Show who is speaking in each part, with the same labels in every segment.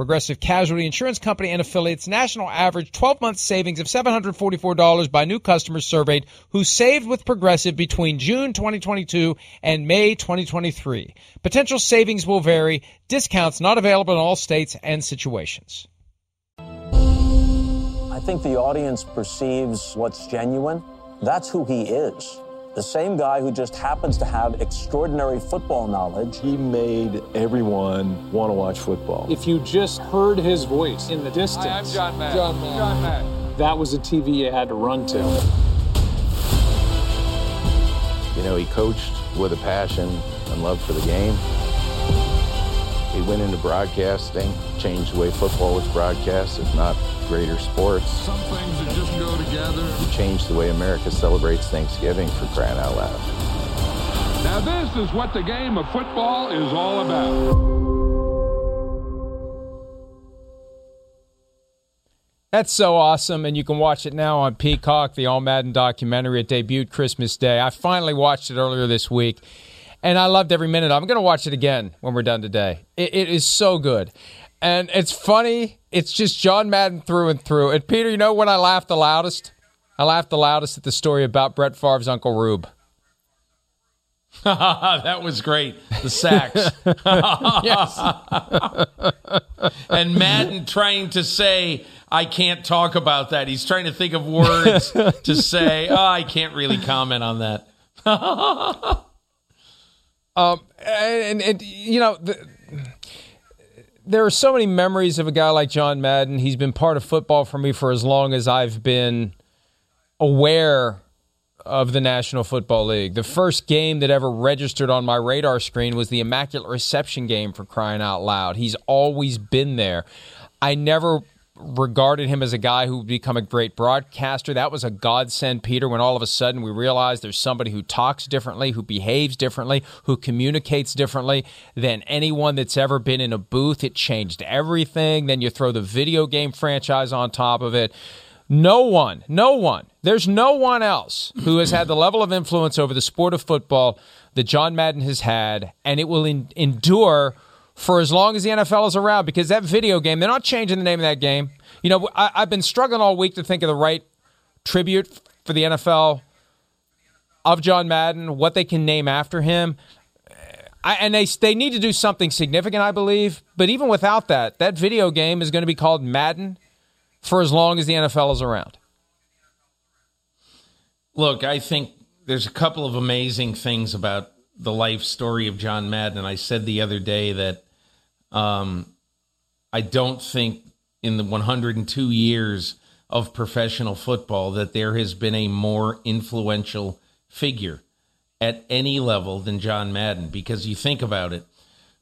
Speaker 1: Progressive Casualty Insurance Company and affiliates national average 12 month savings of $744 by new customers surveyed who saved with Progressive between June 2022 and May 2023. Potential savings will vary. Discounts not available in all states and situations.
Speaker 2: I think the audience perceives what's genuine. That's who he is the same guy who just happens to have extraordinary football knowledge.
Speaker 3: He made everyone want to watch football.
Speaker 4: If you just heard his voice in the distance, Hi,
Speaker 5: I'm John Madden. John Madden. John Madden.
Speaker 4: That was a TV you had to run to.
Speaker 3: You know, he coached with a passion and love for the game. He went into broadcasting, changed the way football was broadcast, if not greater sports.
Speaker 6: Some things that just go together.
Speaker 3: He changed the way America celebrates Thanksgiving for crying out loud.
Speaker 6: Now this is what the game of football is all about.
Speaker 1: That's so awesome, and you can watch it now on Peacock, the All Madden documentary. It debuted Christmas Day. I finally watched it earlier this week and I loved every minute. I'm going to watch it again when we're done today. It, it is so good. And it's funny. It's just John Madden through and through. And Peter, you know when I laughed the loudest? I laughed the loudest at the story about Brett Favre's Uncle Rube.
Speaker 7: that was great. The sacks. and Madden trying to say, I can't talk about that. He's trying to think of words to say, oh, I can't really comment on that.
Speaker 1: Um, and, and, you know, the, there are so many memories of a guy like John Madden. He's been part of football for me for as long as I've been aware of the National Football League. The first game that ever registered on my radar screen was the Immaculate Reception game for crying out loud. He's always been there. I never regarded him as a guy who would become a great broadcaster. That was a godsend, Peter, when all of a sudden we realized there's somebody who talks differently, who behaves differently, who communicates differently than anyone that's ever been in a booth. It changed everything. Then you throw the video game franchise on top of it. No one, no one, there's no one else who has had the level of influence over the sport of football that John Madden has had, and it will in- endure for as long as the NFL is around because that video game, they're not changing the name of that game. You know, I, have been struggling all week to think of the right tribute for the NFL of John Madden, what they can name after him. I, and they they need to do something significant, I believe. But even without that, that video game is going to be called Madden for as long as the NFL is around.
Speaker 7: Look, I think there's a couple of amazing things about the life story of John Madden. I said the other day that um, I don't think in the 102 years of professional football that there has been a more influential figure at any level than John Madden. Because you think about it,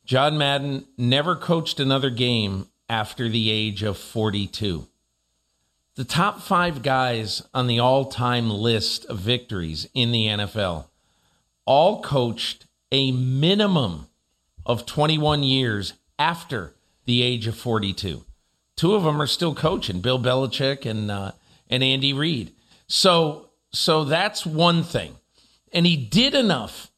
Speaker 7: John Madden never coached another game after the age of 42. The top five guys on the all time list of victories in the NFL all coached a minimum of 21 years after the age of 42. Two of them are still coaching, Bill Belichick and uh, and Andy Reid. So so that's one thing. And he did enough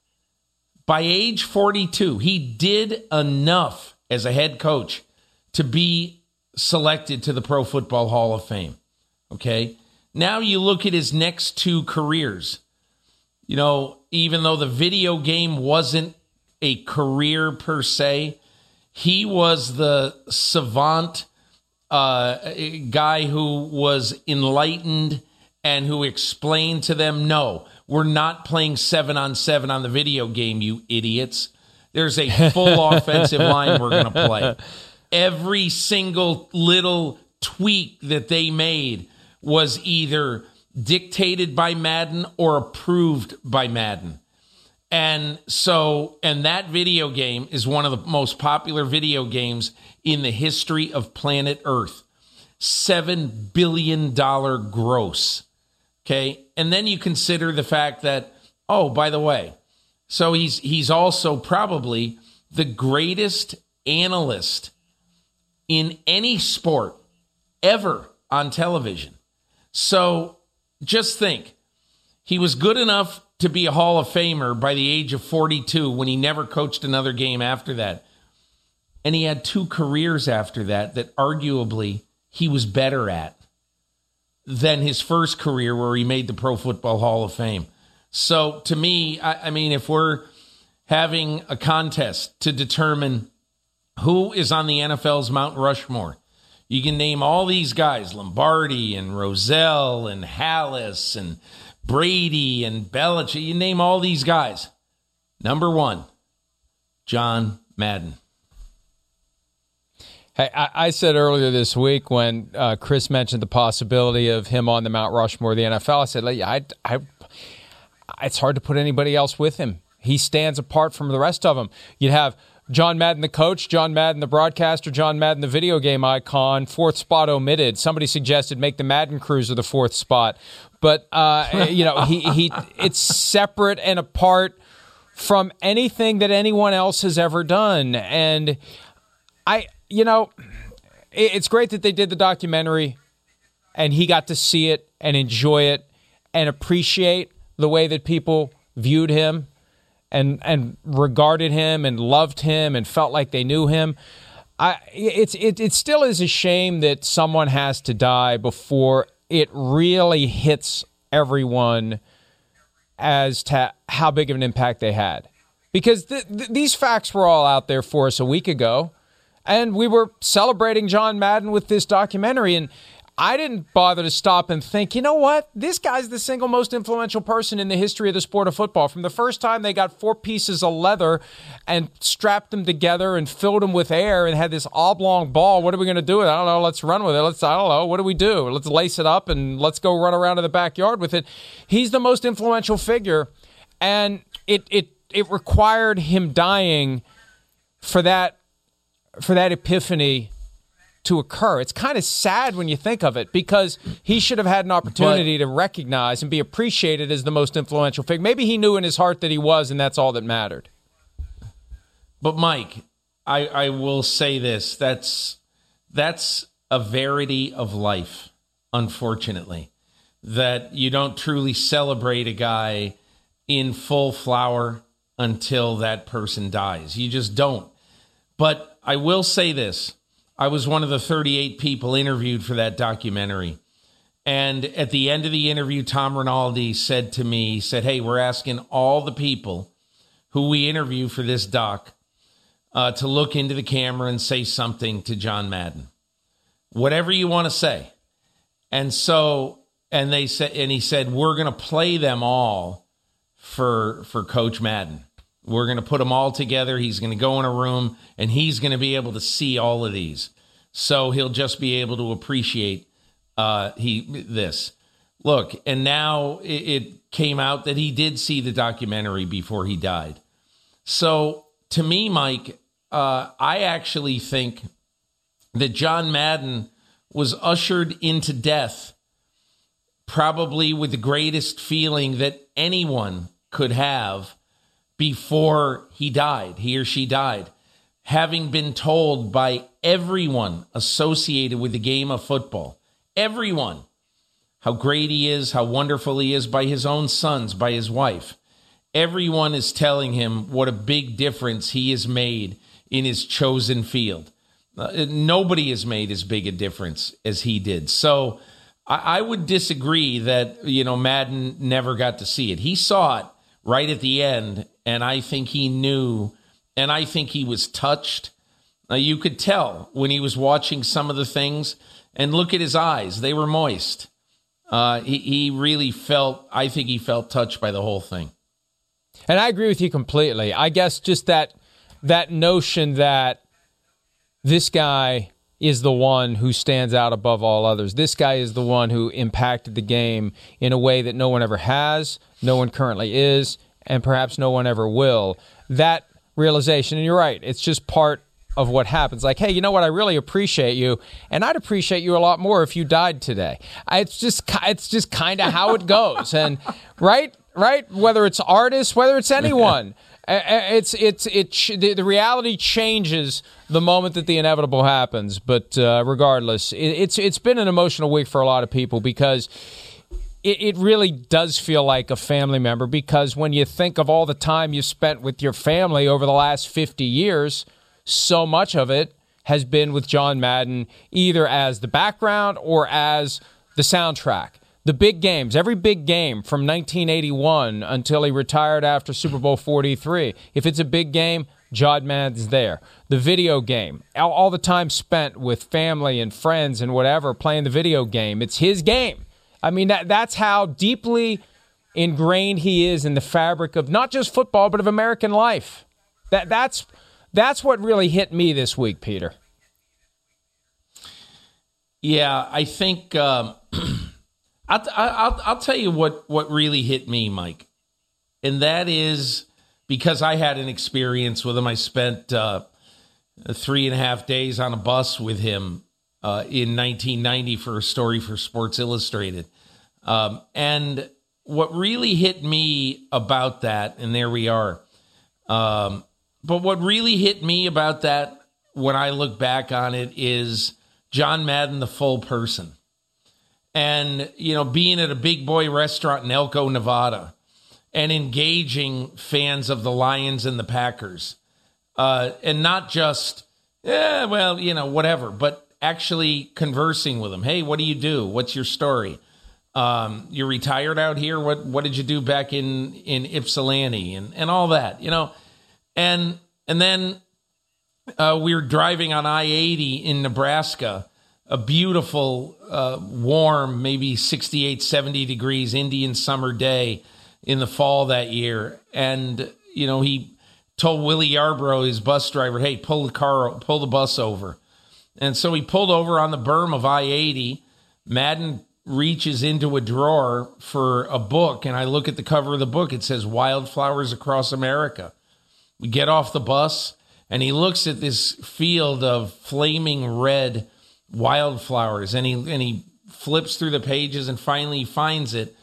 Speaker 7: by age 42. He did enough as a head coach to be selected to the Pro Football Hall of Fame. Okay. Now you look at his next two careers. You know, even though the video game wasn't a career per se, he was the savant uh, guy who was enlightened and who explained to them, no, we're not playing seven on seven on the video game, you idiots. There's a full offensive line we're going to play. Every single little tweak that they made was either dictated by Madden or approved by Madden. And so, and that video game is one of the most popular video games in the history of planet Earth. $7 billion gross. Okay. And then you consider the fact that, oh, by the way, so he's he's also probably the greatest analyst in any sport ever on television. So just think, he was good enough to be a Hall of Famer by the age of 42 when he never coached another game after that. And he had two careers after that that arguably he was better at than his first career where he made the Pro Football Hall of Fame. So to me, I, I mean, if we're having a contest to determine who is on the NFL's Mount Rushmore, you can name all these guys Lombardi and Rozelle and Halas and Brady and Belichick. You name all these guys. Number one, John Madden.
Speaker 1: Hey, I, I, said earlier this week when uh, Chris mentioned the possibility of him on the Mount Rushmore of the NFL, I said, I, I, it's hard to put anybody else with him. He stands apart from the rest of them. You'd have John Madden, the coach, John Madden, the broadcaster, John Madden, the video game icon, fourth spot omitted. Somebody suggested make the Madden Cruiser the fourth spot. But, uh, you know, he, he, it's separate and apart from anything that anyone else has ever done. And I, you know, it's great that they did the documentary and he got to see it and enjoy it and appreciate the way that people viewed him and and regarded him and loved him and felt like they knew him. I it's it it still is a shame that someone has to die before it really hits everyone as to how big of an impact they had. Because th- th- these facts were all out there for us a week ago and we were celebrating John Madden with this documentary and I didn't bother to stop and think, you know what? This guy's the single most influential person in the history of the sport of football. From the first time they got four pieces of leather and strapped them together and filled them with air and had this oblong ball. What are we going to do with it? I don't know. Let's run with it. Let's, I don't know. What do we do? Let's lace it up and let's go run around in the backyard with it. He's the most influential figure. And it, it, it required him dying for that, for that epiphany to occur. It's kind of sad when you think of it because he should have had an opportunity but, to recognize and be appreciated as the most influential figure. Maybe he knew in his heart that he was, and that's all that mattered.
Speaker 7: But Mike, I, I will say this: that's that's a verity of life. Unfortunately, that you don't truly celebrate a guy in full flower until that person dies. You just don't. But I will say this I was one of the 38 people interviewed for that documentary. And at the end of the interview, Tom Rinaldi said to me, he said, Hey, we're asking all the people who we interview for this doc uh, to look into the camera and say something to John Madden. Whatever you want to say. And so, and they said, and he said, we're going to play them all for, for Coach Madden. We're going to put them all together. He's going to go in a room and he's going to be able to see all of these. So he'll just be able to appreciate uh, he this. Look, and now it, it came out that he did see the documentary before he died. So to me, Mike, uh, I actually think that John Madden was ushered into death probably with the greatest feeling that anyone could have before he died, he or she died, having been told by everyone associated with the game of football, everyone, how great he is, how wonderful he is by his own sons, by his wife. everyone is telling him what a big difference he has made in his chosen field. Uh, nobody has made as big a difference as he did. So I, I would disagree that, you know, Madden never got to see it. He saw it right at the end, and I think he knew, and I think he was touched. Uh, you could tell when he was watching some of the things, and look at his eyes, they were moist. Uh, he, he really felt, I think he felt touched by the whole thing.
Speaker 1: And I agree with you completely. I guess just that that notion that this guy is the one who stands out above all others. This guy is the one who impacted the game in a way that no one ever has, no one currently is, and perhaps no one ever will. That realization, and you're right, it's just part of what happens. Like, hey, you know what? I really appreciate you, and I'd appreciate you a lot more if you died today. It's just, it's just kind of how it goes, and right, right. Whether it's artists, whether it's anyone. it's it's it the, the, reality changes the moment that the inevitable happens. But uh, regardless, it, it's it's been an emotional week for a lot of people because. It, it really does feel like a family member because when you think of all the time you spent with your family over the last 50 years, so much of it has been with John Madden, either as the background or as the soundtrack the big games, every big game from 1981 until he retired after Super Bowl 43. If it's a big game, John Madden's there. The video game, all, all, the time spent with family and friends and whatever playing the video game. It's his game. I mean, that, that's how deeply ingrained he is in the fabric of not just football, but of American life. That, that's, that's what really hit me this week, Peter.
Speaker 7: Yeah, I think. Um, I'll, I'll, I'll tell you what, what really hit me, Mike. And that is because I had an experience with him. I spent uh, three and a half days on a bus with him uh, in 1990 for a story for Sports Illustrated. Um, and what really hit me about that, and there we are. Um, but what really hit me about that when I look back on it is John Madden, the full person and you know being at a big boy restaurant in Elko, Nevada, and engaging fans of the Lions and the Packers, uh, and not just yeah, well, you know, whatever, but actually conversing with them. Hey, what do you do? What's your story? Um, you're retired out here. What what did you do back in in Ypsilanti and and all that, you know, and and then uh, we were driving on I eighty in Nebraska a beautiful, uh, warm, maybe 68, 70 degrees Indian summer day in the fall that year. And, you know, he told Willie Yarbrough, his bus driver, hey, pull the car, pull the bus over. And so he pulled over on the berm of I 80. Madden reaches into a drawer for a book, and I look at the cover of the book. It says Wildflowers Across America. We get off the bus, and he looks at this field of flaming red wildflowers and he and he flips through the pages and finally finds it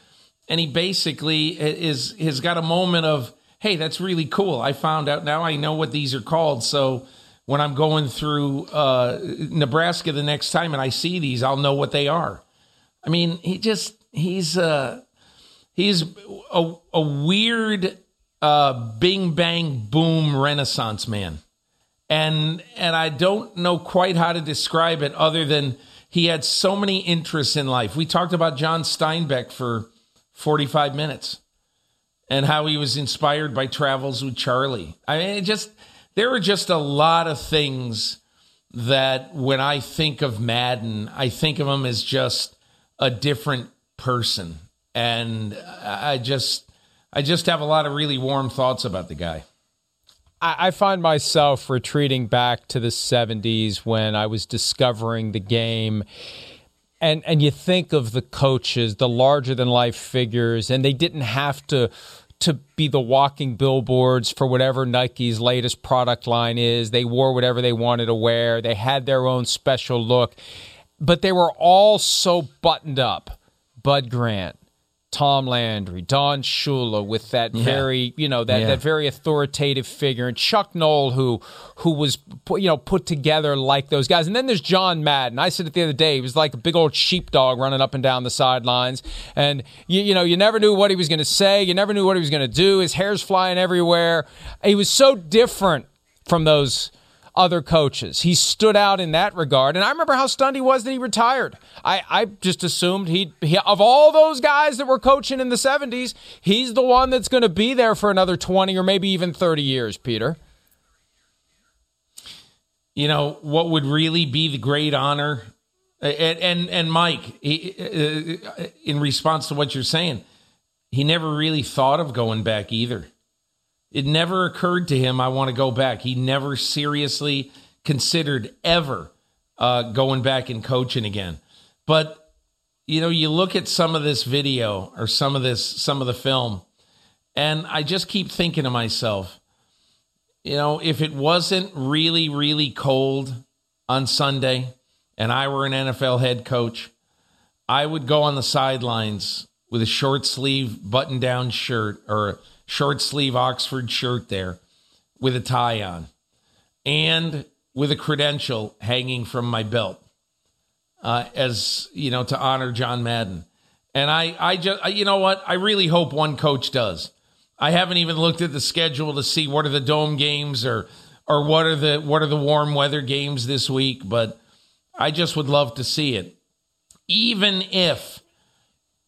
Speaker 7: and he basically is has got a moment of hey that's really cool i found out now i know what these are called so when i'm going through uh, nebraska the next time and i see these i'll know what they are i mean he just he's uh he's a, a weird uh bing bang boom renaissance man and and I don't know quite how to describe it other than he had so many interests in life. We talked about John Steinbeck for 45 minutes and how he was inspired by travels with Charley. I mean, it just there are just a lot of things that when I think of Madden, I think of him as just a different person. And I just I just have a lot of really warm thoughts about the guy.
Speaker 1: I, find myself retreating back to the 70s when I was discovering the game. And, and you think of the coaches, the larger than life figures, and they didn't have to to be the walking billboards for whatever Nike's latest product line is. They wore whatever they wanted to wear. They had their own special look, but they were all so buttoned up. Bud Grant, Tom Landry, Don Shula with that yeah. very, you know, that, yeah. that very authoritative figure, and Chuck Noll, who who was you know put together like those guys. And then there's John Madden. I said it the other day. He was like a big old sheepdog running up and down the sidelines, and you, you know you never knew what he was going to say. You never knew what he was going to do. His hair's flying everywhere. He was so different from those other coaches. He stood out in that regard. And I remember how stunned he was that he retired. I, I just assumed he, he, of all those guys that were coaching in the 70s, he's the one that's going to be there for another 20 or maybe even 30 years, Peter.
Speaker 7: You know, what would really be the great honor? And, and, and Mike, he, uh, in response to what you're saying, he never really thought of going back either. It never occurred to him, I want to go back. He never seriously considered ever uh, going back and coaching again. But, you know, you look at some of this video or some of this, some of the film, and I just keep thinking to myself, you know, if it wasn't really, really cold on Sunday and I were an NFL head coach, I would go on the sidelines with a short sleeve button down shirt or short sleeve Oxford shirt there with a tie on and with a credential hanging from my belt uh, as, you know, to honor John Madden. And I, I just, you know what? I really hope one coach does. I haven't even looked at the schedule to see what are the dome games or, or what are the, what are the warm weather games this week, but I just would love to see it. Even if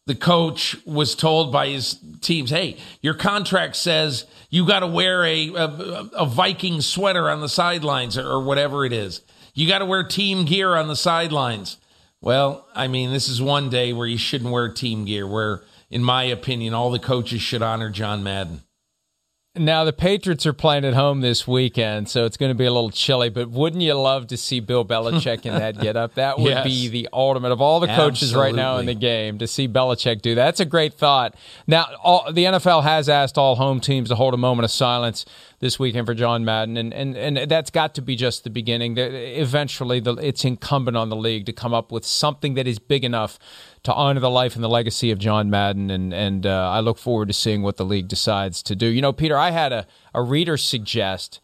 Speaker 7: the coach was told by his teams, "Hey, your contract says you got to wear a, a, a Viking sweater on the sidelines or, or whatever it is. You got to wear team gear on the sidelines." Well, I mean, this is one day where you shouldn't wear team gear. Where, in my opinion, all the coaches should honor John Madden.
Speaker 1: Now the Patriots are playing at home this weekend, so it's going to be a little chilly. But wouldn't you love to see Bill Belichick in that get up? That would yes. be the ultimate of all the coaches Absolutely. right now in the game to see Belichick do that. That's a great thought. Now all, the NFL has asked all home teams to hold a moment of silence this weekend for John Madden, and and, and that's got to be just the beginning. Eventually, the, it's incumbent on the league to come up with something that is big enough to honor the life and the legacy of John Madden, and and uh, I look forward to seeing what the league decides to do. You know, Peter, I had a, a reader suggest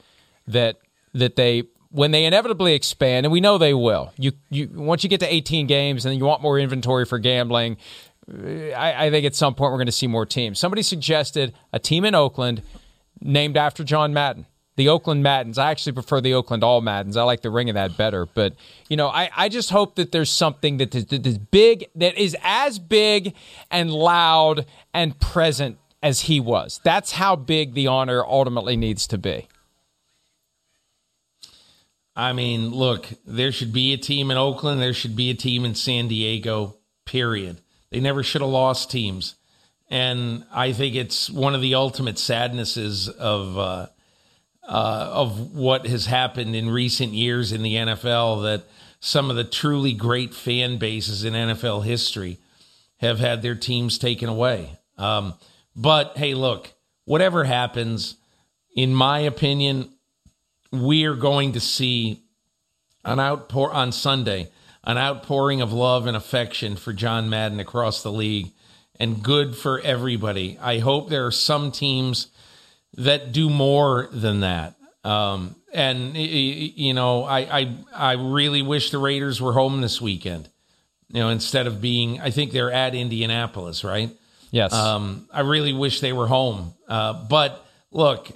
Speaker 1: that that they when they inevitably expand, and we know they will. You you once you get to 18 games and you want more inventory for gambling. I, I think at some point we're going to see more teams. Somebody suggested a team in Oakland named after John Madden. The Oakland Maddens. I actually prefer the Oakland All Maddens. I like the ring of that better. But, you know, I, I just hope that there's something that is, that is big, that is as big and loud and present as he was. That's how big the honor ultimately needs to be.
Speaker 7: I mean, look, there should be a team in Oakland. There should be a team in San Diego, period. They never should have lost teams. And I think it's one of the ultimate sadnesses of uh, uh, of what has happened in recent years in the NFL that some of the truly great fan bases in NFL history have had their teams taken away. Um, but hey, look, whatever happens, in my opinion, we are going to see an outpour on Sunday, an outpouring of love and affection for John Madden across the league and good for everybody. I hope there are some teams that do more than that. Um, and you know, I, I I really wish the Raiders were home this weekend. You know, instead of being, I think they're at Indianapolis, right?
Speaker 1: Yes.
Speaker 7: Um, I really wish they were home. Uh, but look,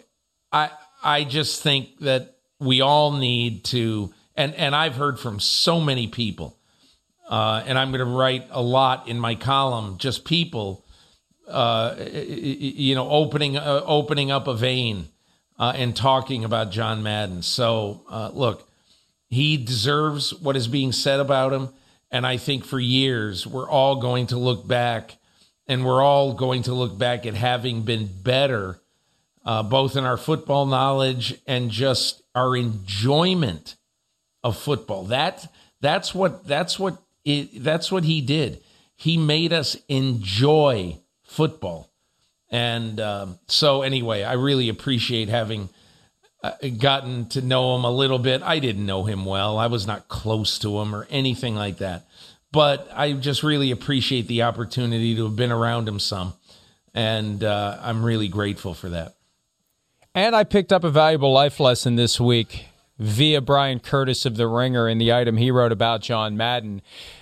Speaker 7: I I just think that we all need to, and and I've heard from so many people uh, and I'm going to write a lot in my column, just people, uh, you know, opening uh, opening up a vein uh, and talking about John Madden. So uh, look, he deserves what is being said about him, and I think for years we're all going to look back, and we're all going to look back at having been better, uh, both in our football knowledge and just our enjoyment of football. That that's what that's what it, that's what he did. He made us enjoy football. And um, so, anyway, I really appreciate having uh, gotten to know him a little bit. I didn't know him well, I was not close to him or anything like that. but I just really appreciate the opportunity to have been around him some, and uh, I'm really grateful for that.
Speaker 1: And I picked up a valuable life lesson this week via Bryan Curtis of The Ringer in the item he wrote about John Madden.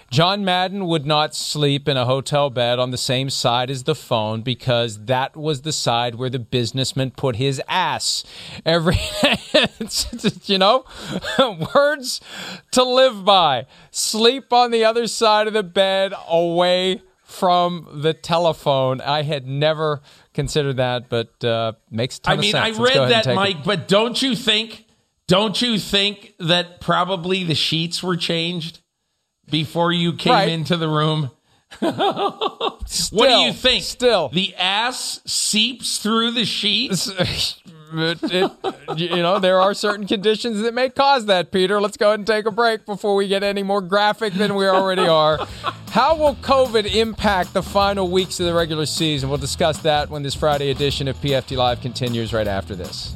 Speaker 1: John Madden would not sleep in a hotel bed on the same side as the phone because that was the side where the businessman put his ass. Every you know words to live by. Sleep on the other side of the bed away from the telephone. I had never considered that but uh makes I
Speaker 7: mean
Speaker 1: I
Speaker 7: read that Mike it. but don't you think don't you think that probably the sheets were changed before you came right. into the room?
Speaker 1: still,
Speaker 7: what do you think?
Speaker 1: Still,
Speaker 7: the ass seeps through the sheets.
Speaker 1: it, it, you know, there are certain conditions that may cause that, Peter. Let's go ahead and take a break before we get any more graphic than we already are. How will COVID impact the final weeks of the regular season? We'll discuss that when this Friday edition of PFT Live continues right after this.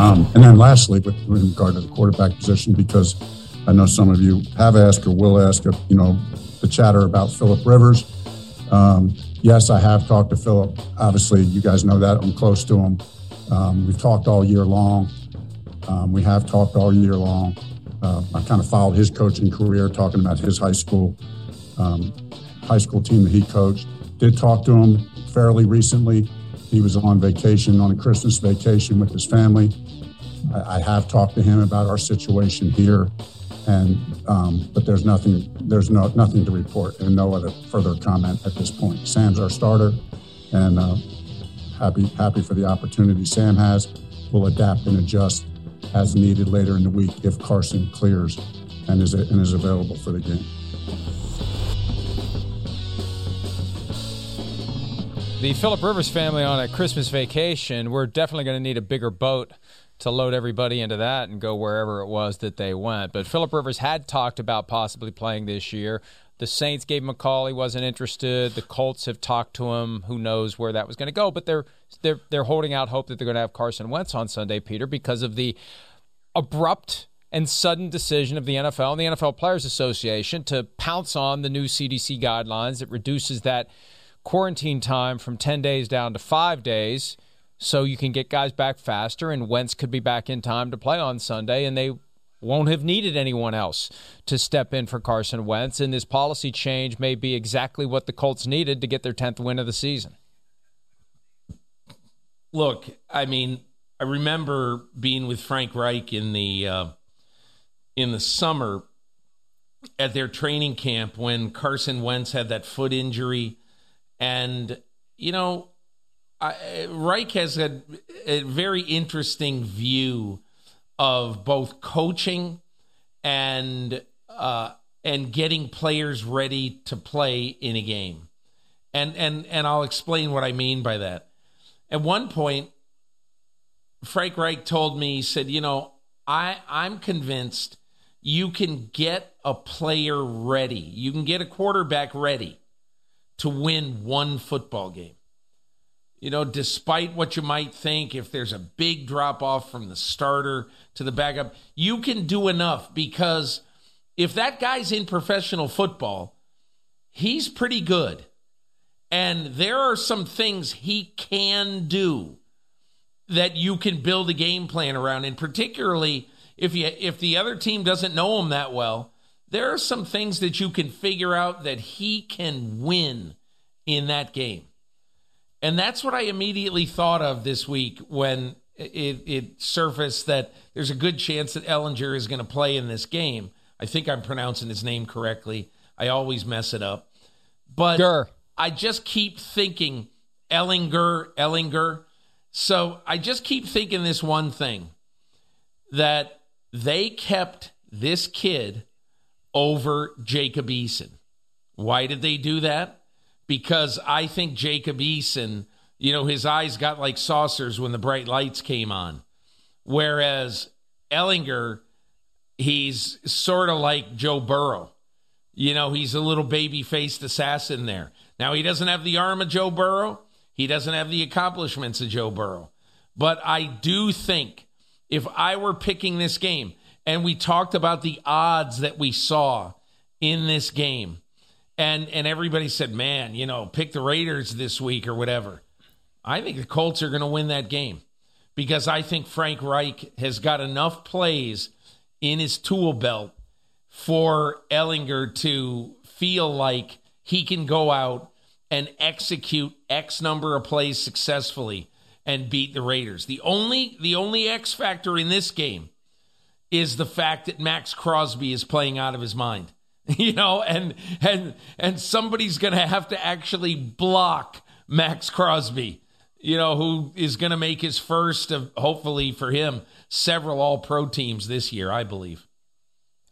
Speaker 8: Um, and then lastly, with in regard to the quarterback position, because I know some of you have asked or will ask, you know, the chatter about Philip Rivers. Um, yes, I have talked to Philip. Obviously, you guys know that I'm close to him. Um, we've talked all year long. Um, we have talked all year long. Uh, I kind of followed his coaching career, talking about his high school um, high school team that he coached. Did talk to him fairly recently. He was on vacation, on a Christmas vacation with his family. I, I have talked to him about our situation here, and um, but there's nothing, there's no nothing to report, and no other further comment at this point. Sam's our starter, and uh, happy happy for the opportunity Sam has. We'll adapt and adjust as needed later in the week if Carson clears and is and is available for the game.
Speaker 1: The Philip Rivers family on a Christmas vacation. We're definitely going to need a bigger boat to load everybody into that and go wherever it was that they went. But Philip Rivers had talked about possibly playing this year. The Saints gave him a call. He wasn't interested. The Colts have talked to him. Who knows where that was going to go? But they're they're they're holding out hope that they're going to have Carson Wentz on Sunday, Peter, because of the abrupt and sudden decision of the NFL and the NFL Players Association to pounce on the new CDC guidelines that reduces that quarantine time from 10 days down to five days so you can get guys back faster and Wentz could be back in time to play on Sunday and they won't have needed anyone else to step in for Carson Wentz and this policy change may be exactly what the Colts needed to get their 10th win of the season.
Speaker 7: Look, I mean, I remember being with Frank Reich in the uh, in the summer at their training camp when Carson Wentz had that foot injury and, you know, I, Reich has a, a very interesting view of both coaching and uh, and getting players ready to play in a game. And and and I'll explain what I mean by that. At one point, Frank Reich told me, he said, you know, I, I'm convinced you can get a player ready. You can get a quarterback ready to win one football game. You know, despite what you might think, if there's a big drop off from the starter to the backup, you can do enough because if that guy's in professional football, he's pretty good. And there are some things he can do that you can build a game plan around. And particularly if you if the other team doesn't know him that well, there are some things that you can figure out that he can win in that game. And that's what I immediately thought of this week when it, it surfaced that there's a good chance that Ehlinger is going to play in this game. I think I'm pronouncing his name correctly. I always mess it up. But. I just keep thinking Ehlinger, Ehlinger. So I just keep thinking this one thing that they kept this kid over Jacob Eason. Why did they do that? Because I think Jacob Eason, you know, his eyes got like saucers when the bright lights came on. Whereas Ehlinger, he's sort of like Joe Burrow. You know, he's a little baby faced assassin there. Now, he doesn't have the arm of Joe Burrow, he doesn't have the accomplishments of Joe Burrow. But I do think if I were picking this game, and we talked about the odds that we saw in this game, and and everybody said, "Man, you know, pick the Raiders this week or whatever." I think the Colts are going to win that game because I think Frank Reich has got enough plays in his tool belt for Ehlinger to feel like he can go out and execute X number of plays successfully and beat the Raiders. The only the only X factor in this game is the fact that Maxx Crosby is playing out of his mind. You know, and and and somebody's going to have to actually block Maxx Crosby, you know, who is going to make his first of hopefully for him several all pro teams this year, I believe.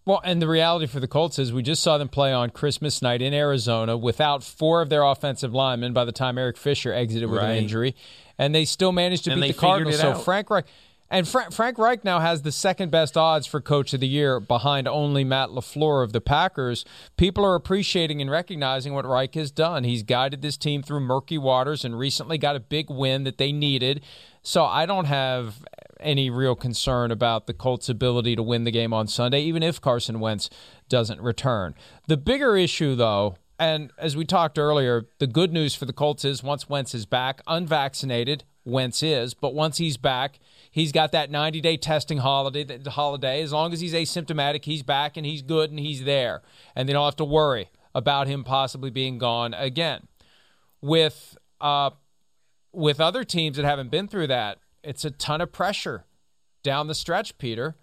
Speaker 1: Well, and the reality for the Colts is we just saw them play on Christmas night in Arizona without four of their offensive linemen by the time Eric Fisher exited with
Speaker 7: Right.
Speaker 1: an injury, and they still managed to
Speaker 7: And
Speaker 1: beat the Cardinals. So. Frank Reich and Fra- Frank Reich now has the second best odds for Coach of the Year behind only Matt LaFleur of the Packers. People are appreciating and recognizing what Reich has done. He's guided this team through murky waters and recently got a big win that they needed. So I don't have any real concern about the Colts' ability to win the game on Sunday, even if Carson Wentz doesn't return. The bigger issue, though, and as we talked earlier, the good news for the Colts is once Wentz is back, unvaccinated, Wentz is, but once he's back, he's got that 90 day testing holiday. The holiday, as long as he's asymptomatic, he's back and he's good and he's there, and they don't have to worry about him possibly being gone again. With uh, with other teams that haven't been through that, it's a ton of pressure down the stretch, Peter,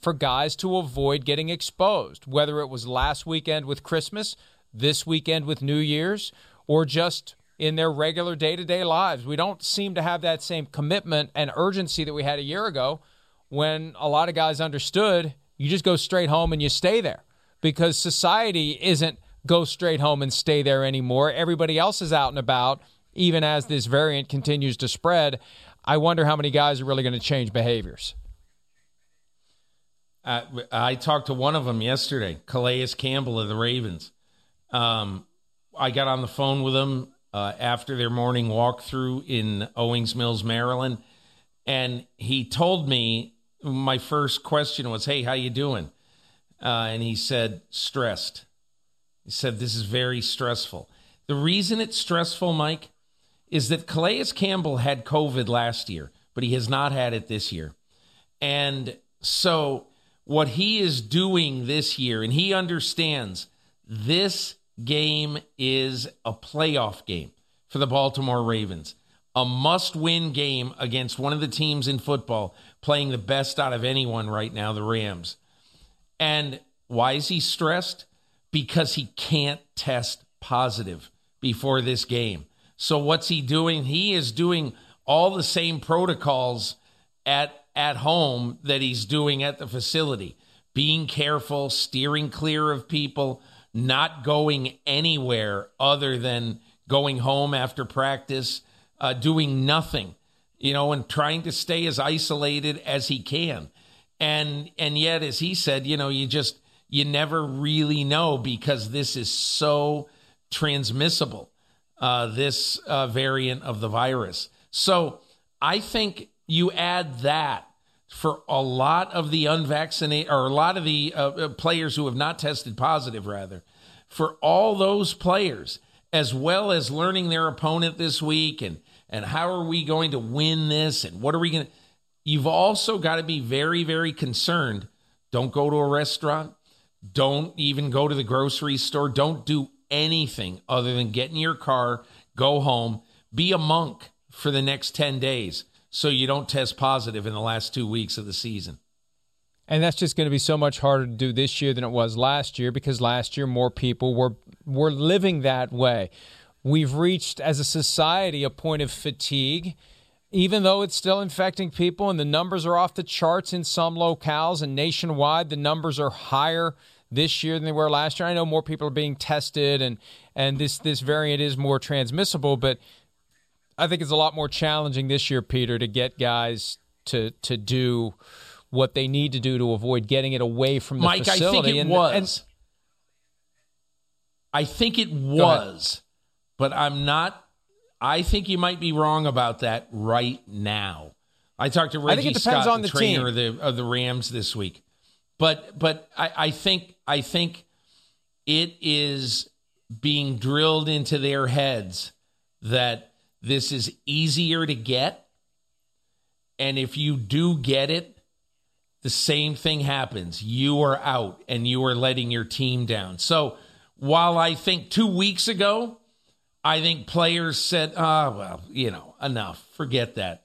Speaker 1: for guys to avoid getting exposed, whether it was last weekend with Christmas, this weekend with New Year's, or just in their regular day to day lives. We don't seem to have that same commitment and urgency that we had a year ago when a lot of guys understood you just go straight home and you stay there because society isn't go straight home and stay there anymore. Everybody else is out and about, even as this variant continues to spread. I wonder how many guys are really going to change behaviors.
Speaker 7: Uh, I talked to one of them yesterday, Calais Campbell of the Ravens. Um, I got on the phone with him uh, after their morning walkthrough in Owings Mills, Maryland, and he told me my first question was, "Hey, how you doing?" Uh, and he said, "Stressed." He said, "This is very stressful." The reason it's stressful, Mike, is that Calais Campbell had COVID last year, but he has not had it this year. And so, what he is doing this year, and he understands this game is a playoff game for the Baltimore Ravens, a must win game against one of the teams in football playing the best out of anyone right now, the Rams. And why is he stressed? Because he can't test positive before this game. So what's he doing? He is doing all the same protocols at at home that he's doing at the facility. Being careful, steering clear of people, not going anywhere other than going home after practice, uh, doing nothing you know, and trying to stay as isolated as he can. And and yet, as he said, you know, you just you never really know because this is so transmissible, uh, this uh, variant of the virus. So I think you add that for a lot of the unvaccinated or a lot of the uh, uh, players who have not tested positive, rather, for all those players, as well as learning their opponent this week and and how are we going to win this and what are we going to you've also got to be very very concerned. Don't go to a restaurant. Don't even go to the grocery store. Don't do anything other than get in your car go home be a monk for the next 10 days so you don't test positive in the last two weeks of the season.
Speaker 1: And that's just going to be so much harder to do this year than it was last year because last year more people were were living that way. We've reached as a society a point of fatigue even though it's still infecting people and the numbers are off the charts in some locales and nationwide the numbers are higher this year than they were last year. I know more people are being tested and and this this variant is more transmissible, but I think it's a lot more challenging this year, Peter, to get guys to to do what they need to do to avoid getting it away from the
Speaker 7: Mike,
Speaker 1: facility.
Speaker 7: I think it
Speaker 1: and,
Speaker 7: was.
Speaker 1: And,
Speaker 7: I think it was, but I'm not. I think you might be wrong about that right now. I talked to Reggie Scott,
Speaker 1: on
Speaker 7: the,
Speaker 1: the
Speaker 7: trainer of the of the Rams this week, but but I, I think I think it is being drilled into their heads that this is easier to get. And if you do get it, the same thing happens. You are out and you are letting your team down. So while I think two weeks ago, I think players said, ah, oh, well, you know, enough, forget that.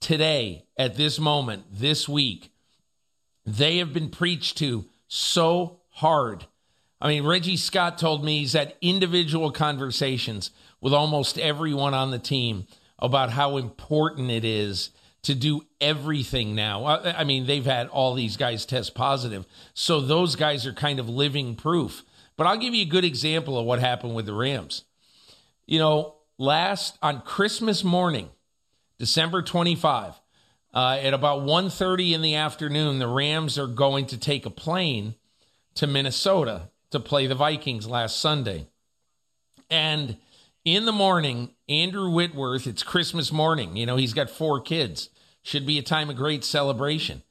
Speaker 7: Today, at this moment, this week, they have been preached to so hard. I mean, Reggie Scott told me he's had individual conversations with almost everyone on the team about how important it is to do everything now. I mean, they've had all these guys test positive. So those guys are kind of living proof. But I'll give you a good example of what happened with the Rams. You know, last on Christmas morning, December 25, uh, at about 1.30 in the afternoon, the Rams are going to take a plane to Minnesota to play the Vikings last Sunday. And in the morning, Andrew Whitworth, it's Christmas morning. You know, he's got four kids. Should be a time of great celebration.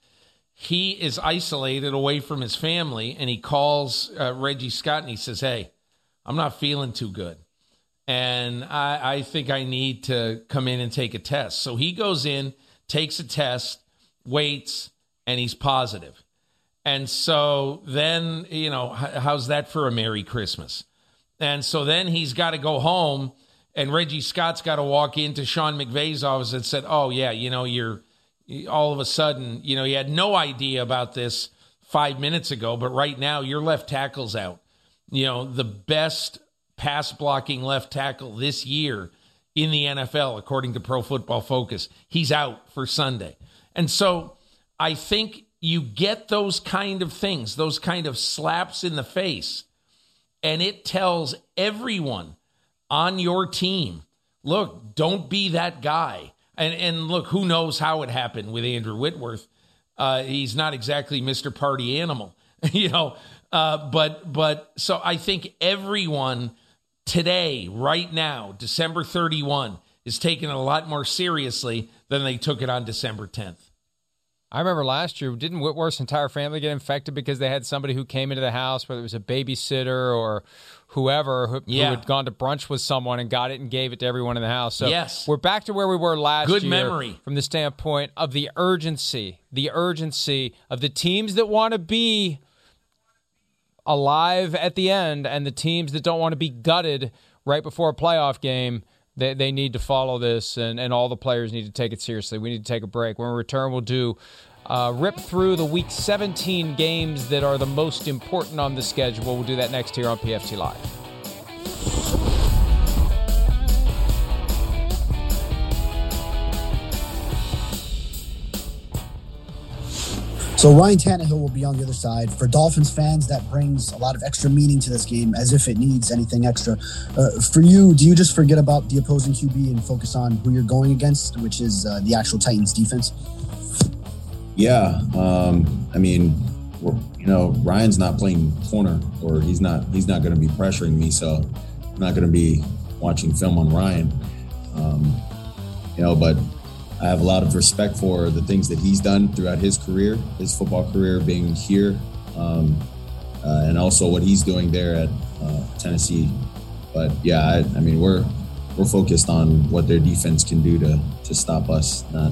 Speaker 7: He is isolated away from his family and he calls uh, Reggie Scott and he says, Hey, I'm not feeling too good. And I, I think I need to come in and take a test. So he goes in, takes a test, waits, and he's positive. And so then, you know, how's that for a Merry Christmas? And so then he's got to go home, and Reggie Scott's got to walk into Sean McVay's office and said, "Oh yeah, you know, you're all of a sudden, you know, you had no idea about this five minutes ago, but right now your left tackle's out. You know, the best pass blocking left tackle this year in the NFL, according to Pro Football Focus, he's out for Sunday, and so I think." You get those kind of things, those kind of slaps in the face and it tells everyone on your team look, don't be that guy. And, and look, who knows how it happened with Andrew Whitworth? Uh, he's not exactly Mr. Party Animal, you know. Uh, but but so I think everyone today, right now, December 31, is taking it a lot more seriously than they took it on December 10th.
Speaker 1: I remember last year, didn't Whitworth's entire family get infected because they had somebody who came into the house, whether it was a babysitter or whoever who,
Speaker 7: yeah.
Speaker 1: who had gone to brunch with someone and got it and gave it to everyone in the house. So
Speaker 7: yes.
Speaker 1: we're back to where we were last
Speaker 7: Good
Speaker 1: year
Speaker 7: memory.
Speaker 1: from the standpoint of the urgency, the urgency of the teams that want to be alive at the end and the teams that don't want to be gutted right before a playoff game they, they need to follow this, and, and all the players need to take it seriously. We need to take a break. When we return, we'll do uh, rip through the week 17 games that are the most important on the schedule. We'll do that next here on PFT Live.
Speaker 9: So Ryan Tannehill will be on the other side. For Dolphins fans, that brings a lot of extra meaning to this game, as if it needs anything extra. Uh, for you, do you just forget about the opposing QB and focus on who you're going against, which is uh, the actual Titans defense?
Speaker 10: Yeah, um, I mean, you know, Ryan's not playing corner, or he's not he's not going to be pressuring me, so I'm not going to be watching film on Ryan. Um, you know, but I have a lot of respect for the things that he's done throughout his career, his football career, being here, um, uh, and also what he's doing there at uh, Tennessee. But yeah, I, I, mean, we're we're focused on what their defense can do to to stop us, not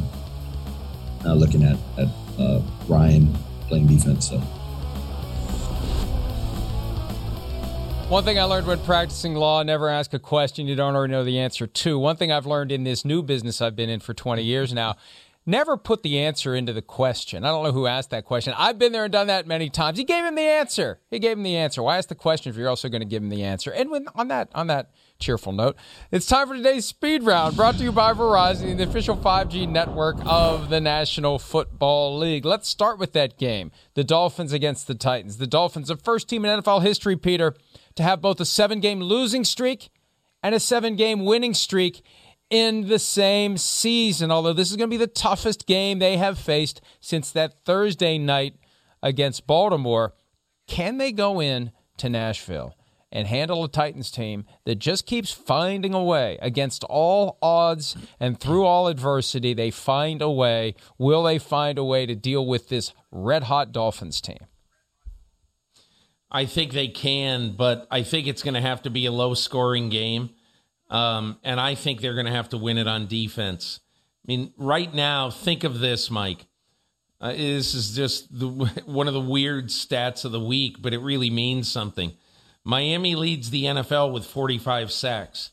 Speaker 10: not looking at at uh, Ryan playing defense. So.
Speaker 1: One thing I learned when practicing law never ask a question you don't already know the answer to. One thing I've learned in this new business I've been in for 20 years now never put the answer into the question. I don't know who asked that question. I've been there and done that many times. He gave him the answer. He gave him the answer. Why ask the question if you're also going to give him the answer? And when, on that on that cheerful note, it's time for today's speed round, brought to you by Verizon, the official 5G network of the National Football League. Let's start with that game: the Dolphins against the Titans. The Dolphins, the first team in NFL history, Peter to have both a seven game losing streak and a seven game winning streak in the same season. Although this is going to be the toughest game they have faced since that Thursday night against Baltimore. Can they go in to Nashville and handle a Titans team that just keeps finding a way against all odds and through all adversity? They find a way. Will they find a way to deal with this red hot Dolphins team?
Speaker 7: I think they can, but I think it's going to have to be a low scoring game. Um, and I think they're going to have to win it on defense. I mean, right now, think of this, Mike. Uh, this is just the, one of the weird stats of the week, but it really means something. Miami leads the NFL with 45 sacks.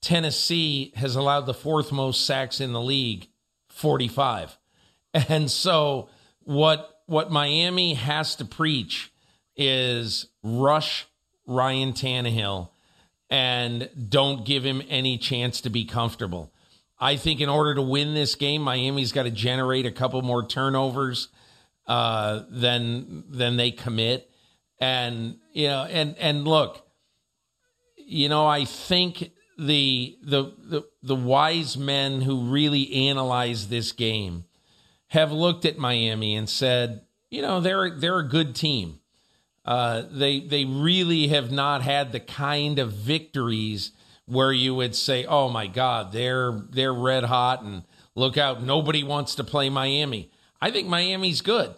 Speaker 7: Tennessee has allowed the fourth most sacks in the league, 45. And so what what Miami has to preach is rush Ryan Tannehill and don't give him any chance to be comfortable. I think in order to win this game, Miami's got to generate a couple more turnovers uh, than than they commit, and you know, and and look, you know, I think the the the, the wise men who really analyze this game have looked at Miami and said, you know, they're they're a good team. Uh, they they really have not had the kind of victories where you would say, "Oh my God, they're they're red hot and look out, nobody wants to play Miami." I think Miami's good.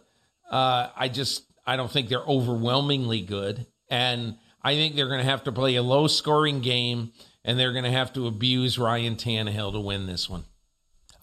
Speaker 7: Uh, I just I don't think they're overwhelmingly good, and I think they're going to have to play a low scoring game, and they're going to have to abuse Ryan Tannehill to win this one.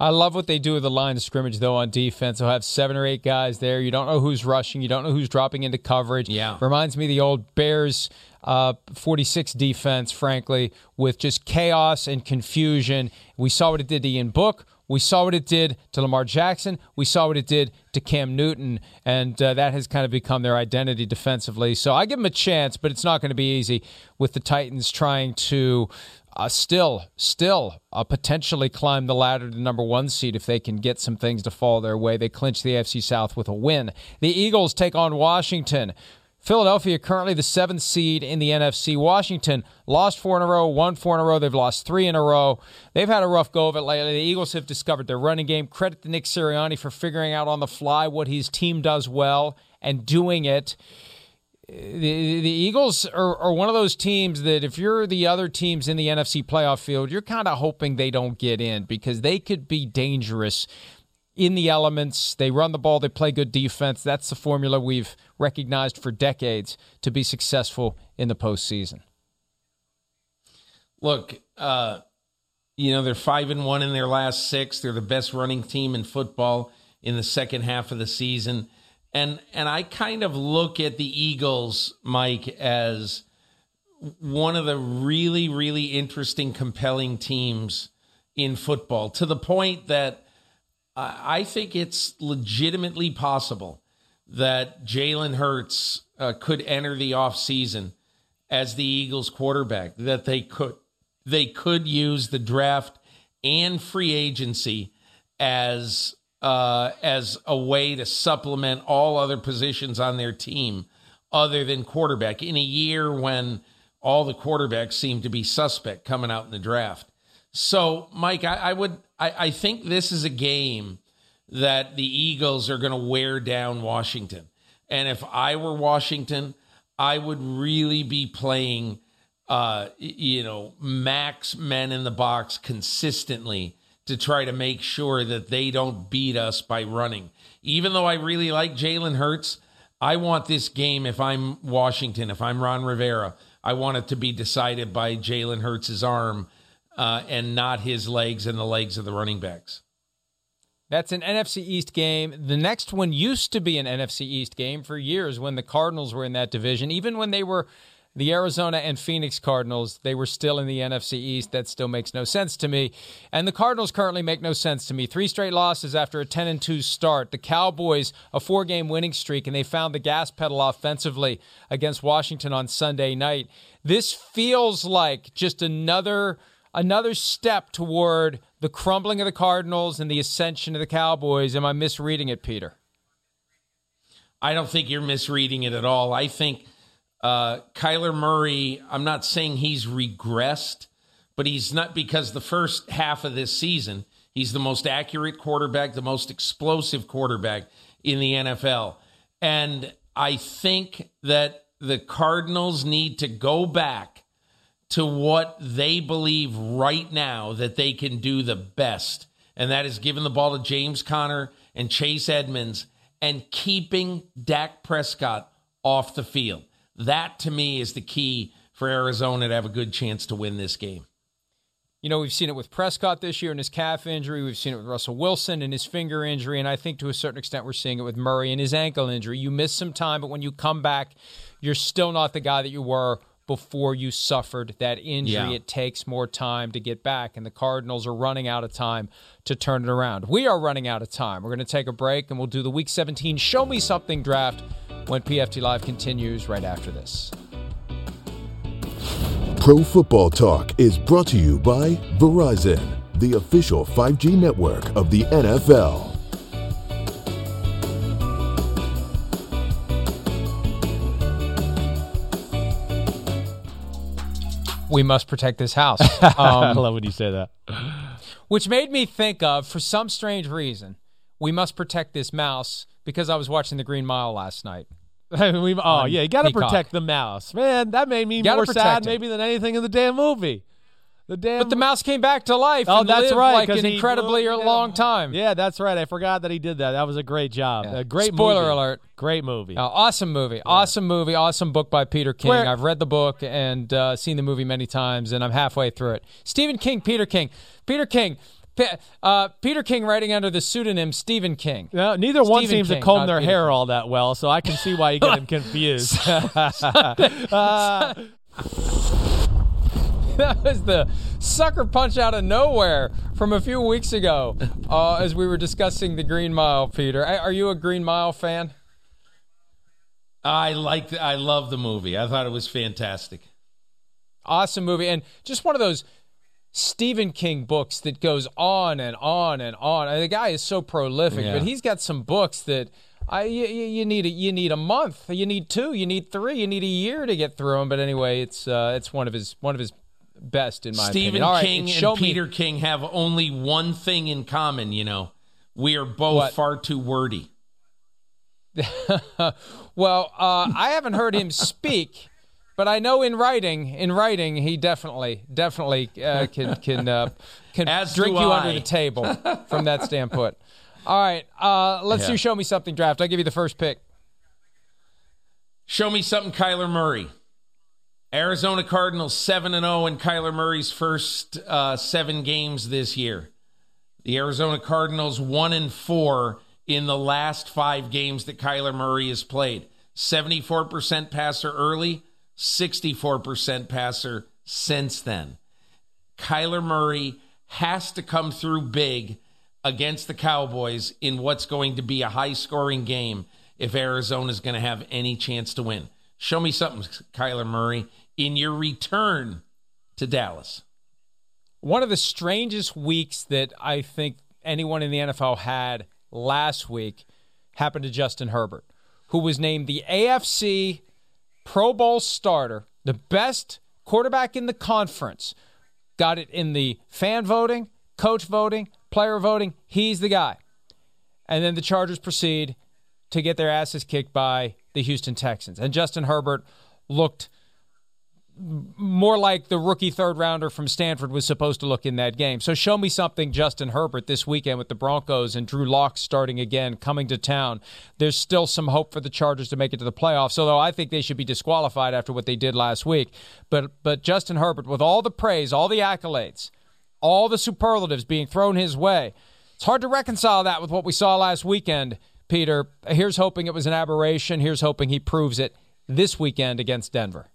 Speaker 1: I love what they do with the line of scrimmage, though, on defense. They'll have seven or eight guys there. You don't know who's rushing. You don't know who's dropping into coverage.
Speaker 7: Yeah.
Speaker 1: Reminds me of the old Bears uh, 46 defense, frankly, with just chaos and confusion. We saw what it did to Ian Book. We saw what it did to Lamar Jackson. We saw what it did to Cam Newton, and uh, that has kind of become their identity defensively. So I give them a chance, but it's not going to be easy with the Titans trying to uh, still, still uh, potentially climb the ladder to number one seed if they can get some things to fall their way. They clinch the AFC South with a win. The Eagles take on Washington. Philadelphia currently the seventh seed in the NFC. Washington lost four in a row, won four in a row. They've lost three in a row. They've had a rough go of it lately. The Eagles have discovered their running game. Credit to Nick Sirianni for figuring out on the fly what his team does well and doing it the, the Eagles are, are, one of those teams that if you're the other teams in the NFC playoff field, you're kind of hoping they don't get in because they could be dangerous in the elements. They run the ball, they play good defense. That's the formula we've recognized for decades to be successful in the postseason.
Speaker 7: Look, uh, you know, they're five and one in their last six. They're the best running team in football in the second half of the season. And and I kind of look at the Eagles, Mike, as one of the really, really interesting, compelling teams in football to the point that I think it's legitimately possible that Jalen Hurts uh, could enter the offseason as the Eagles quarterback, that they could they could use the draft and free agency as uh, as a way to supplement all other positions on their team other than quarterback in a year when all the quarterbacks seem to be suspect coming out in the draft. So, Mike, I, I would, I, I think this is a game that the Eagles are going to wear down Washington. And if I were Washington, I would really be playing, uh, you know, max men in the box consistently to try to make sure that they don't beat us by running. Even though I really like Jalen Hurts, I want this game, if I'm Washington, if I'm Ron Rivera, I want it to be decided by Jalen Hurts' arm uh, and not his legs and the legs of the running backs.
Speaker 1: That's an NFC East game. The next one used to be an NFC East game for years when the Cardinals were in that division. Even when they were the Arizona and Phoenix Cardinals, they were still in the NFC East. That still makes no sense to me. And the Cardinals currently make no sense to me. Three straight losses after a 10 and 2 start. The Cowboys, a four game winning streak, and they found the gas pedal offensively against Washington on Sunday night. This feels like just another another step toward the crumbling of the Cardinals and the ascension of the Cowboys. Am I misreading it, Peter?
Speaker 7: I don't think you're misreading it at all. I think uh, Kyler Murray, I'm not saying he's regressed, but he's not because the first half of this season, he's the most accurate quarterback, the most explosive quarterback in the NFL. And I think that the Cardinals need to go back to what they believe right now that they can do the best. And that is giving the ball to James Conner and Chase Edmonds and keeping Dak Prescott off the field. That to me is the key for Arizona to have a good chance to win this game.
Speaker 1: You know, we've seen it with Prescott this year and his calf injury. We've seen it with Russell Wilson and his finger injury. And I think to a certain extent, we're seeing it with Murray and his ankle injury. You miss some time, but when you come back, you're still not the guy that you were before you suffered that injury. Yeah. It takes more time to get back, and the Cardinals are running out of time to turn it around. We are running out of time. We're going to take a break, and we'll do the Week 17 Show Me Something draft when PFT Live continues right after this.
Speaker 11: Pro Football Talk is brought to you by Verizon, the official 5G network of the NFL.
Speaker 1: We must protect this house.
Speaker 12: Um, I love when you say that.
Speaker 1: Which made me think of, for some strange reason, we must protect this mouse because I was watching The Green Mile last night.
Speaker 12: we, oh yeah, you got to protect the mouse, man. That made me more sad maybe than anything in the damn movie. The damn.
Speaker 1: But the mouse came back to life. Oh, that's right. Like an incredibly long time.
Speaker 12: Yeah, that's right. I forgot that he did that. That was a great job. Yeah. A great
Speaker 1: spoiler
Speaker 12: movie.
Speaker 1: alert.
Speaker 12: Great movie.
Speaker 1: Uh, awesome movie. Yeah. Awesome movie. Awesome book by Peter King. Where, I've read the book and uh, seen the movie many times, and I'm halfway through it. Stephen King. Peter King. Peter King. Uh, Peter King writing under the pseudonym Stephen King.
Speaker 12: No, neither Stephen one seems King, to comb their Peter hair King. all that well, so I can see why you get him confused.
Speaker 1: that was the sucker punch out of nowhere from a few weeks ago uh, as we were discussing the Green Mile, Peter. Are you a Green Mile fan?
Speaker 7: I liked I love the movie. I thought it was fantastic.
Speaker 1: Awesome movie. And just one of those Stephen King books that goes on and on and on. the guy is so prolific, yeah. but he's got some books that I you, you, need a you need a month, you need two, you need three, you need a year to get through them. But anyway, it's uh, it's one of his one of his best in my opinion.
Speaker 7: Stephen
Speaker 1: opinion.
Speaker 7: King and Peter me. King have only one thing in common. You know, we are both what? far too wordy.
Speaker 1: well, uh, I haven't heard him speak but I know in writing, in writing, he definitely, definitely uh, can can uh, can
Speaker 7: As
Speaker 1: drink you
Speaker 7: I.
Speaker 1: under the table from that standpoint. All right, uh, let's yeah. do show me something draft. I'll give you the first pick.
Speaker 7: Show me something, Kyler Murray. Arizona Cardinals seven and zero in Kyler Murray's first uh, seven games this year. The Arizona Cardinals one and four in the last five games that Kyler Murray has played. Seventy four percent passer early. 64% passer since then. Kyler Murray has to come through big against the Cowboys in what's going to be a high scoring game if Arizona is going to have any chance to win. Show me something, Kyler Murray, in your return to Dallas.
Speaker 1: One of the strangest weeks that I think anyone in the NFL had last week happened to Justin Herbert, who was named the AFC Pro Bowl starter, the best quarterback in the conference. Got it in the fan voting, coach voting, player voting. He's the guy. And then the Chargers proceed to get their asses kicked by the Houston Texans. And Justin Herbert looked more like the rookie third rounder from Stanford was supposed to look in that game. So show me something, Justin Herbert, this weekend with the Broncos and Drew Lock starting again, coming to town. There's still some hope for the Chargers to make it to the playoffs, although I think they should be disqualified after what they did last week. But but Justin Herbert, with all the praise, all the accolades, all the superlatives being thrown his way, it's hard to reconcile that with what we saw last weekend. Peter, here's hoping it was an aberration. Here's hoping he proves it this weekend against Denver.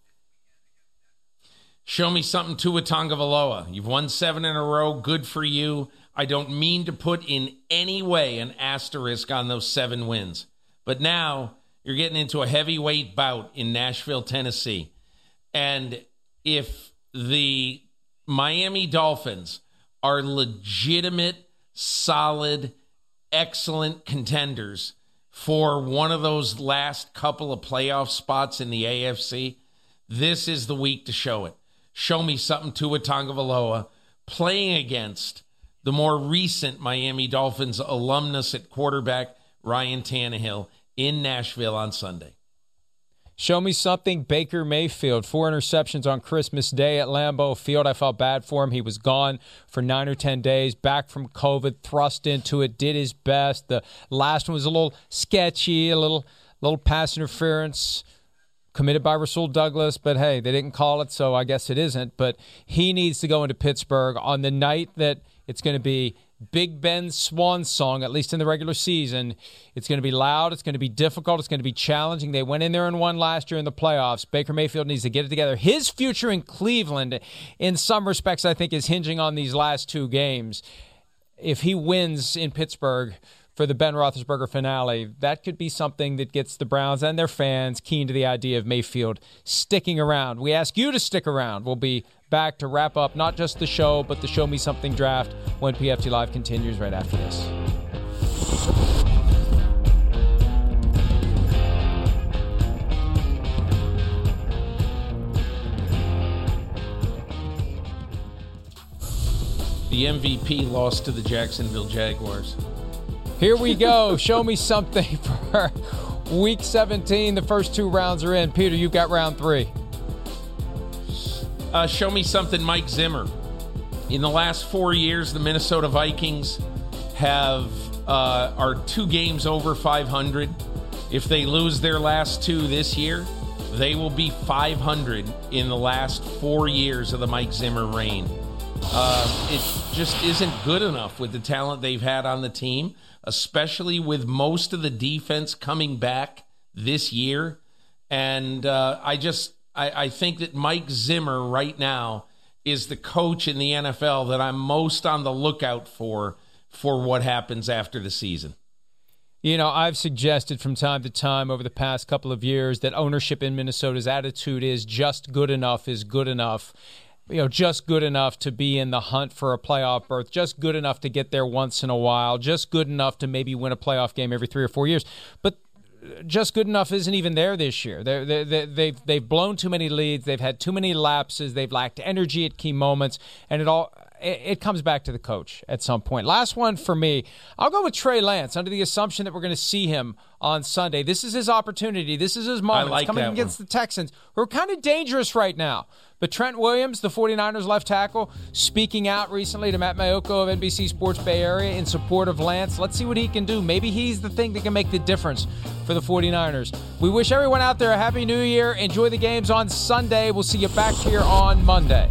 Speaker 7: Show me something Tua Tagovailoa. You've won seven in a row. Good for you. I don't mean to put in any way an asterisk on those seven wins, but now you're getting into a heavyweight bout in Nashville, Tennessee. And if the Miami Dolphins are legitimate, solid, excellent contenders for one of those last couple of playoff spots in the AFC, this is the week to show it show me something to Tua Tagovailoa playing against the more recent Miami Dolphins alumnus at quarterback Ryan Tannehill in Nashville on Sunday.
Speaker 1: Show me something Baker Mayfield. Four interceptions on Christmas Day at Lambeau Field. I felt bad for him. He was gone for nine or 10 days, back from COVID, thrust into it, did his best. The last one was a little sketchy, a little, little pass interference committed by Rasul Douglas, but hey, they didn't call it, so I guess it isn't. But he needs to go into Pittsburgh on the night that it's going to be Big Ben's swan song, at least in the regular season. It's going to be loud. It's going to be difficult. It's going to be challenging. They went in there and won last year in the playoffs. Baker Mayfield needs to get it together. His future in Cleveland, in some respects, I think, is hinging on these last two games. If he wins in Pittsburgh, for the Ben Roethlisberger finale, that could be something that gets the Browns and their fans keen to the idea of Mayfield sticking around. We ask you to stick around. We'll be back to wrap up not just the show, but the Show Me Something draft when PFT Live continues right after this.
Speaker 7: The MVP lost to the Jacksonville Jaguars.
Speaker 1: Here we go. Show me something for week 17. The first two rounds are in. Peter, you've got round three.
Speaker 7: Uh, show me something, Mike Zimmer. In the last four years, the Minnesota Vikings have uh, are two games over 500. If they lose their last two this year, they will be 500 in the last four years of the Mike Zimmer reign. Uh, it just isn't good enough with the talent they've had on the team especially with most of the defense coming back this year. And uh, I just I, I think that Mike Zimmer right now is the coach in the NFL that I'm most on the lookout for for what happens after the season.
Speaker 1: You know, I've suggested from time to time over the past couple of years that ownership in Minnesota's attitude is just good enough is good enough you know, just good enough to be in the hunt for a playoff berth, just good enough to get there once in a while, just good enough to maybe win a playoff game every three or four years. But just good enough isn't even there this year. They're, they they they've they've blown too many leads. They've had too many lapses. They've lacked energy at key moments, and it all it, it comes back to the coach at some point. Last one for me, I'll go with Trey Lance under the assumption that we're going to see him on Sunday. This is his opportunity. This is his moment.
Speaker 7: Like
Speaker 1: coming against
Speaker 7: one.
Speaker 1: the Texans, who are kind of dangerous right now. But Trent Williams, the 49ers left tackle, speaking out recently to Matt Maiocco of NBC Sports Bay Area in support of Lance. Let's see what he can do. Maybe he's the thing that can make the difference for the 49ers. We wish everyone out there a happy new year. Enjoy the games on Sunday. We'll see you back here on Monday.